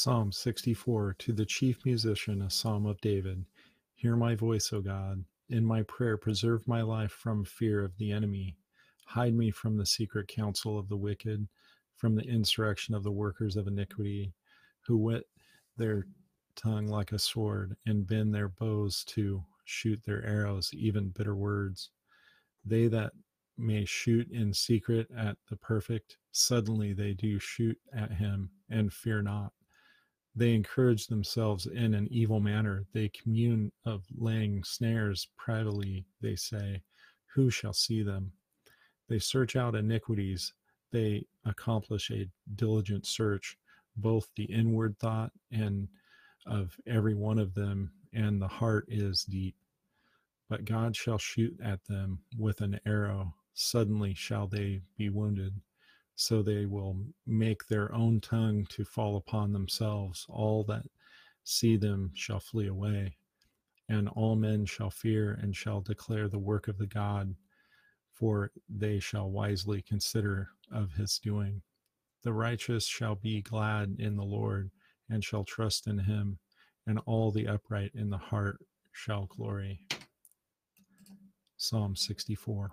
Psalm 64 To the chief musician, a psalm of David. Hear my voice, O God. In my prayer, preserve my life from fear of the enemy. Hide me from the secret counsel of the wicked, from the insurrection of the workers of iniquity, who whet their tongue like a sword and bend their bows to shoot their arrows, even bitter words. They that may shoot in secret at the perfect, suddenly they do shoot at him and fear not. They encourage themselves in an evil manner. They commune of laying snares privately, they say, Who shall see them? They search out iniquities. They accomplish a diligent search, both the inward thought and of every one of them, and the heart is deep. But God shall shoot at them with an arrow. Suddenly shall they be wounded. So they will make their own tongue to fall upon themselves. All that see them shall flee away. And all men shall fear and shall declare the work of the God, for they shall wisely consider of his doing. The righteous shall be glad in the Lord and shall trust in him, and all the upright in the heart shall glory. Psalm 64.